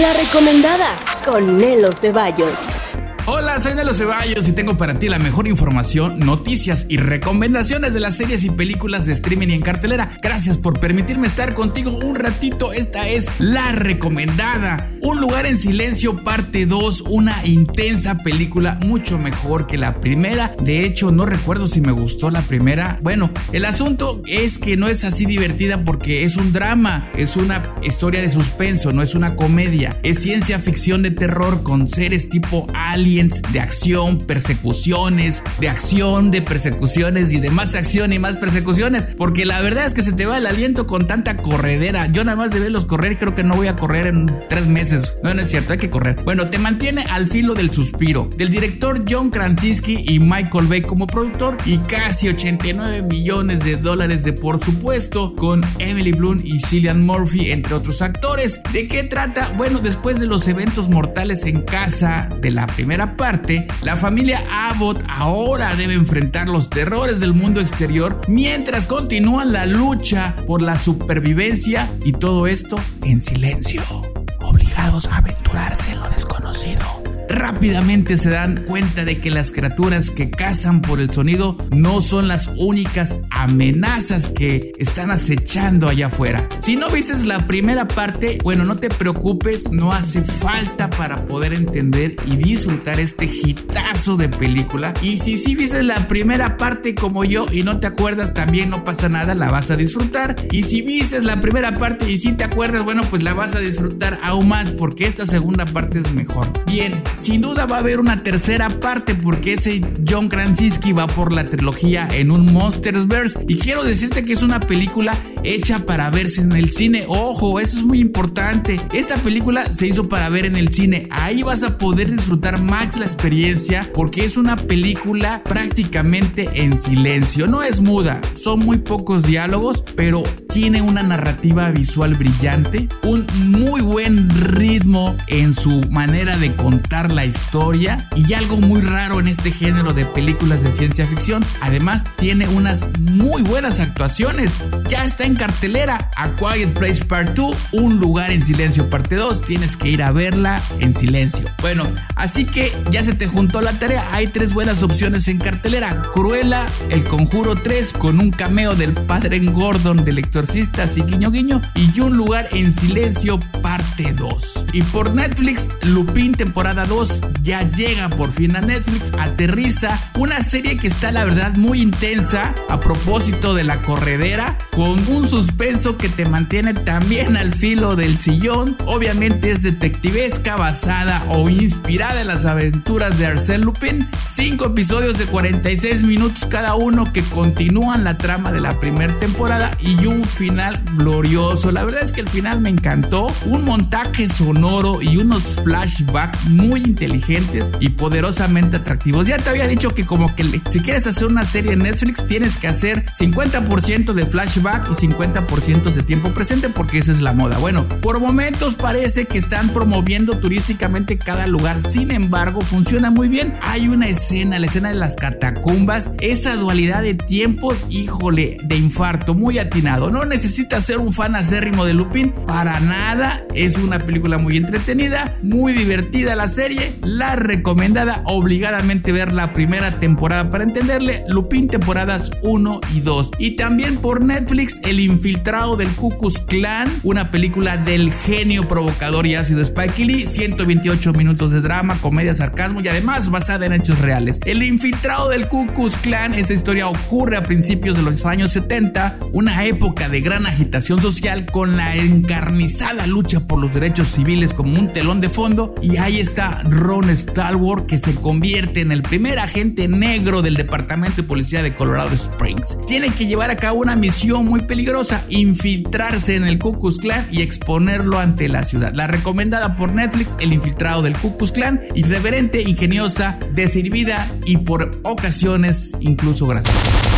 La recomendada con Nelo Ceballos. Soy Nelo Ceballos y tengo para ti la mejor información, noticias y recomendaciones de las series y películas de streaming y en cartelera. Gracias por permitirme estar contigo un ratito. Esta es La Recomendada. Un lugar en silencio, parte 2. Una intensa película, mucho mejor que la primera. De hecho, no recuerdo si me gustó la primera. Bueno, el asunto es que no es así divertida porque es un drama. Es una historia de suspenso, no es una comedia. Es ciencia ficción de terror con seres tipo Alien de acción, persecuciones, de acción, de persecuciones y de más acción y más persecuciones. Porque la verdad es que se te va el aliento con tanta corredera. Yo nada más de verlos correr creo que no voy a correr en tres meses. No, no es cierto, hay que correr. Bueno, te mantiene al filo del suspiro. Del director John Krasinski y Michael Bay como productor y casi 89 millones de dólares de por supuesto con Emily Bloom y Cillian Murphy entre otros actores. ¿De qué trata? Bueno, después de los eventos mortales en casa de la primera parte, la familia Abbott ahora debe enfrentar los terrores del mundo exterior mientras continúa la lucha por la supervivencia y todo esto en silencio, obligados a aventurarse en lo desconocido rápidamente se dan cuenta de que las criaturas que cazan por el sonido no son las únicas amenazas que están acechando allá afuera. Si no viste la primera parte, bueno, no te preocupes, no hace falta para poder entender y disfrutar este hitazo de película. Y si sí viste la primera parte como yo y no te acuerdas, también no pasa nada, la vas a disfrutar. Y si viste la primera parte y si te acuerdas, bueno, pues la vas a disfrutar aún más porque esta segunda parte es mejor. Bien, sin duda va a haber una tercera parte porque ese John Krasinski va por la trilogía en un Monsters Verse y quiero decirte que es una película hecha para verse en el cine. Ojo, eso es muy importante. Esta película se hizo para ver en el cine. Ahí vas a poder disfrutar más la experiencia porque es una película prácticamente en silencio. No es muda, son muy pocos diálogos, pero tiene una narrativa visual brillante, un muy buen ritmo en su manera de contar la historia y algo muy raro en este género de películas de ciencia ficción. Además tiene unas muy buenas actuaciones. Ya está en cartelera A Quiet Place Part 2, Un lugar en silencio parte 2. Tienes que ir a verla en silencio. Bueno, así que ya se te juntó la tarea. Hay tres buenas opciones en cartelera. Cruella, El Conjuro 3 con un cameo del padre Gordon del exorcista, así guiño guiño. Y Un lugar en silencio parte 2. Y por Netflix, Lupin temporada 2 ya llega por fin a Netflix, aterriza una serie que está la verdad muy intensa a propósito de la corredera, con un suspenso que te mantiene también al filo del sillón. Obviamente es detectivesca, basada o inspirada en las aventuras de Arsène Lupin. Cinco episodios de 46 minutos cada uno que continúan la trama de la primera temporada y un final glorioso. La verdad es que el final me encantó. Un montaje sonoro y unos flashbacks muy inteligentes y poderosamente atractivos. Ya te había dicho que como que si quieres hacer una serie en Netflix tienes que hacer 50% de flashback y 50% de tiempo presente porque esa es la moda. Bueno, por momentos parece que están promoviendo turísticamente cada lugar. Sin embargo, funciona muy bien. Hay una escena, la escena de las catacumbas, esa dualidad de tiempos, híjole, de infarto, muy atinado. No necesitas ser un fan acérrimo de Lupin para nada. Es una película muy entretenida, muy divertida la serie la recomendada obligadamente ver la primera temporada para entenderle, Lupin temporadas 1 y 2. Y también por Netflix, El infiltrado del Cucus Clan, una película del genio provocador y ácido Spike Lee, 128 minutos de drama, comedia, sarcasmo y además basada en hechos reales. El infiltrado del Cucus Clan, esta historia ocurre a principios de los años 70, una época de gran agitación social con la encarnizada lucha por los derechos civiles como un telón de fondo y ahí está Ron Stallworth que se convierte en el primer agente negro del Departamento de Policía de Colorado Springs. Tiene que llevar a cabo una misión muy peligrosa, infiltrarse en el Ku Klan y exponerlo ante la ciudad. La recomendada por Netflix, El infiltrado del Ku Klan, irreverente, ingeniosa, desinhibida y por ocasiones incluso graciosa.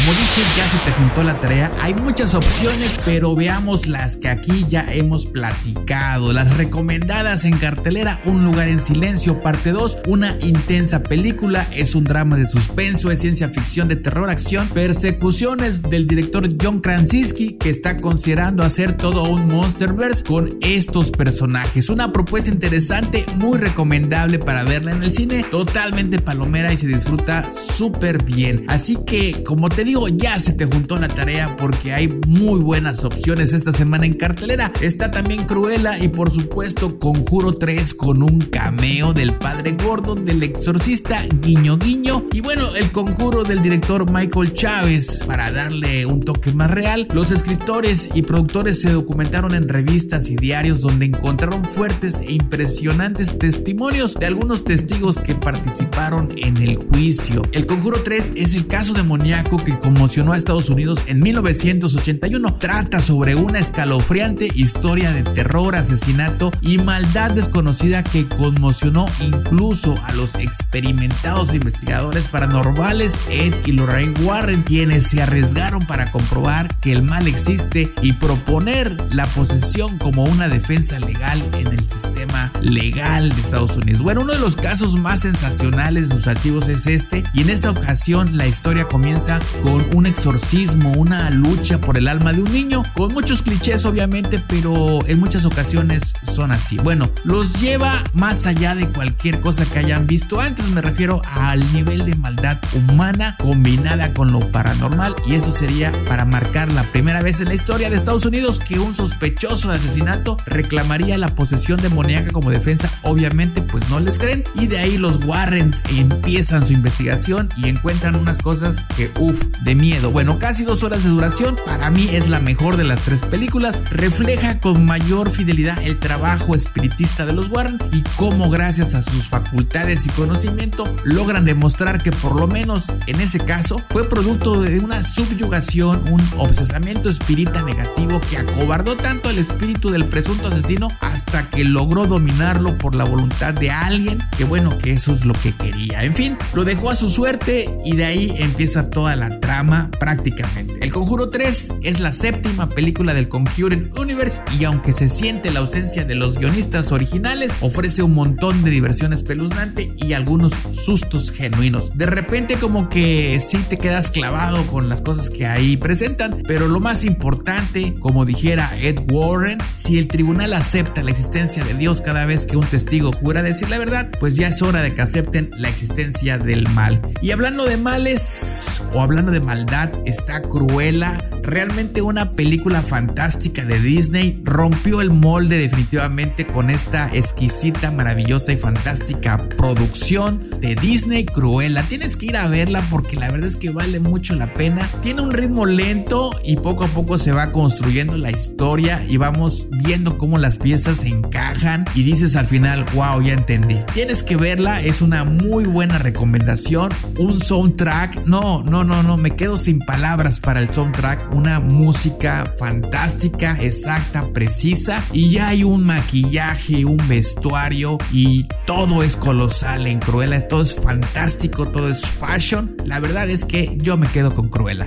Como dije, ya se te juntó la tarea. Hay muchas opciones, pero veamos las que aquí ya hemos platicado. Las recomendadas en cartelera, Un lugar en silencio, parte 2, una intensa película, es un drama de suspenso, es ciencia ficción de terror, acción, persecuciones del director John Krasinski, que está considerando hacer todo un Monsterverse con estos personajes. Una propuesta interesante, muy recomendable para verla en el cine, totalmente palomera y se disfruta súper bien. Así que, como te digo, ya se te juntó la tarea porque hay muy buenas opciones esta semana en cartelera. Está también Cruella y por supuesto Conjuro 3 con un cameo del padre gordo del exorcista guiño guiño y bueno el conjuro del director Michael Chávez para darle un toque más real. Los escritores y productores se documentaron en revistas y diarios donde encontraron fuertes e impresionantes testimonios de algunos testigos que participaron en el juicio. El Conjuro 3 es el caso demoníaco que conmocionó a Estados Unidos en 1981. Trata sobre una escalofriante historia de terror, asesinato y maldad desconocida que conmocionó incluso a los experimentados investigadores paranormales Ed y Lorraine Warren, quienes se arriesgaron para comprobar que el mal existe y proponer la posesión como una defensa legal en el sistema legal de Estados Unidos. Bueno, uno de los casos más sensacionales de sus archivos es este, y en esta ocasión la historia comienza con un exorcismo, una lucha por el alma de un niño, con muchos clichés obviamente, pero en muchas ocasiones son así. Bueno, los lleva más allá de cualquier cosa que hayan visto antes, me refiero al nivel de maldad humana combinada con lo paranormal, y eso sería para marcar la primera vez en la historia de Estados Unidos que un sospechoso de asesinato reclamaría la posesión demoníaca como defensa, obviamente pues no les creen, y de ahí los Warrens empiezan su investigación y encuentran unas cosas que, uff, de miedo. Bueno, casi dos horas de duración, para mí es la mejor de las tres películas, refleja con mayor fidelidad el trabajo espiritista de los Warren y cómo gracias a sus facultades y conocimiento logran demostrar que por lo menos en ese caso fue producto de una subyugación, un obsesamiento espírita negativo que acobardó tanto al espíritu del presunto asesino hasta que logró dominarlo por la voluntad de alguien que bueno que eso es lo que quería. En fin, lo dejó a su suerte y de ahí empieza toda la trama prácticamente. El Conjuro 3 es la séptima película del Conjuring Universe y aunque se siente la ausencia de los guionistas originales, ofrece un montón de diversión espeluznante y algunos sustos genuinos. De repente como que sí te quedas clavado con las cosas que ahí presentan, pero lo más importante, como dijera Ed Warren, si el tribunal acepta la existencia de Dios cada vez que un testigo jura decir la verdad, pues ya es hora de que acepten la existencia del mal. Y hablando de males o hablando de maldad, está Cruella, realmente una película fantástica de Disney, rompió el molde definitivamente con esta exquisita, maravillosa y fantástica producción de Disney Cruella. Tienes que ir a verla porque la verdad es que vale mucho la pena. Tiene un ritmo lento y poco a poco se va construyendo la historia y vamos viendo cómo las piezas se encajan y dices al final, wow, ya entendí. Tienes que verla, es una muy buena recomendación. Un soundtrack, no, no, no, no, me quedo sin palabras para el soundtrack. Una música fantástica, exacta, precisa y ya hay un maquillaje, un vestuario y todo es colosal en Cruella, todo es fantástico, todo es fashion. La verdad es que yo me quedo con Cruella.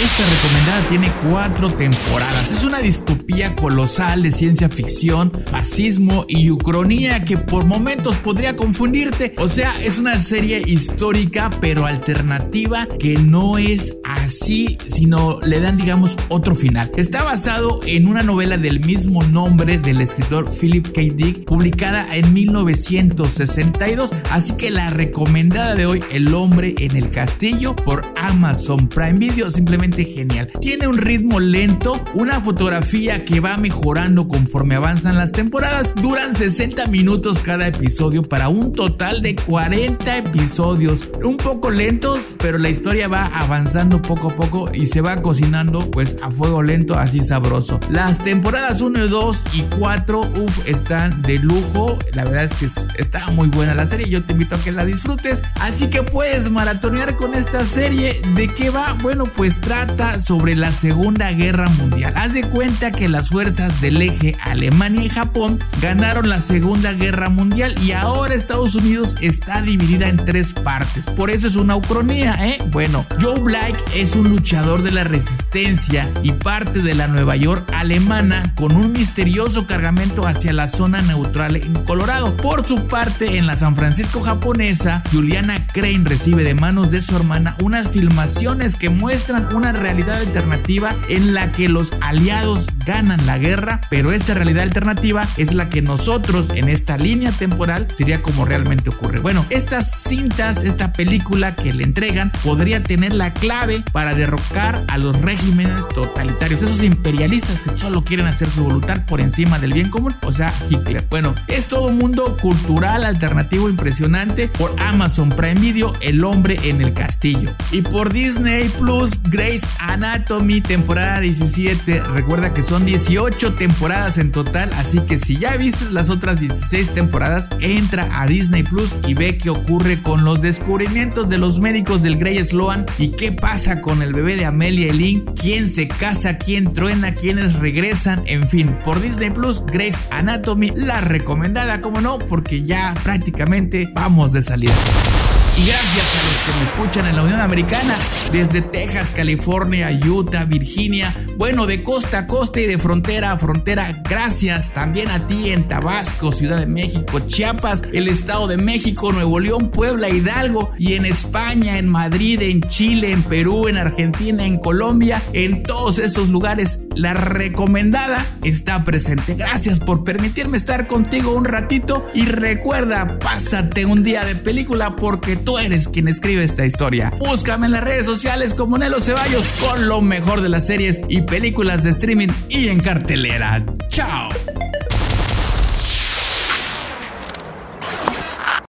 Esta recomendada tiene cuatro temporadas. Es una distopía colosal de ciencia ficción, fascismo y ucronía que por momentos podría confundirte. O sea, es una serie histórica pero alternativa que no es así, sino le dan digamos otro final. Está basado en una novela del mismo nombre del escritor Philip K. Dick, publicada en 1962. Así que la recomendada de hoy, El hombre en el castillo por Amazon Prime Video, simplemente genial. Tiene un ritmo lento, una fotografía que va mejorando conforme avanzan las temporadas. Duran 60 minutos cada episodio para un total de 40 episodios. Un poco lentos, pero la historia va avanzando poco a poco y se va cocinando pues a fuego lento, así sabroso. Las temporadas 1, 2 y 4, uff, están de lujo. La verdad es que está muy buena la serie. Yo te invito a que la disfrutes. Así que puedes maratonear con esta serie. ¿De qué va? Bueno, pues trae trata sobre la Segunda Guerra Mundial. Haz de cuenta que las fuerzas del eje Alemania y Japón ganaron la Segunda Guerra Mundial y ahora Estados Unidos está dividida en tres partes. Por eso es una ucronía, ¿eh? Bueno, Joe Black es un luchador de la resistencia y parte de la Nueva York alemana con un misterioso cargamento hacia la zona neutral en Colorado. Por su parte, en la San Francisco japonesa, Juliana Crane recibe de manos de su hermana unas filmaciones que muestran una realidad alternativa en la que los aliados ganan la guerra, pero esta realidad alternativa es la que nosotros en esta línea temporal sería como realmente ocurre. Bueno, estas cintas, esta película que le entregan, podría tener la clave para derrocar a los regímenes totalitarios, esos imperialistas que solo quieren hacer su voluntad por encima del bien común, o sea, Hitler. Bueno, es todo un mundo cultural alternativo impresionante por Amazon Prime Video, El hombre en el castillo. Y por Disney Plus, Grace Anatomy, temporada 17. Recuerda que son 18 temporadas en total, así que si ya viste las otras 16 temporadas, entra a Disney Plus y ve qué ocurre con los descubrimientos de los médicos del Grey Sloan y qué pasa con el bebé de Amelia Lynn, quién se casa, quién truena, quiénes regresan, en fin, por Disney Plus, Grace Anatomy, la recomendada, como no, porque ya prácticamente vamos de salida. Gracias a los que me escuchan en la Unión Americana, desde Texas, California, Utah, Virginia, bueno, de costa a costa y de frontera a frontera, gracias también a ti en Tabasco, Ciudad de México, Chiapas, el Estado de México, Nuevo León, Puebla, Hidalgo y en España, en Madrid, en Chile, en Perú, en Argentina, en Colombia, en todos esos lugares, la recomendada está presente. Gracias por permitirme estar contigo un ratito y recuerda, pásate un día de película porque tú eres quien escribe esta historia. Búscame en las redes sociales como Nelo Ceballos con lo mejor de las series y películas de streaming y en cartelera. ¡Chao!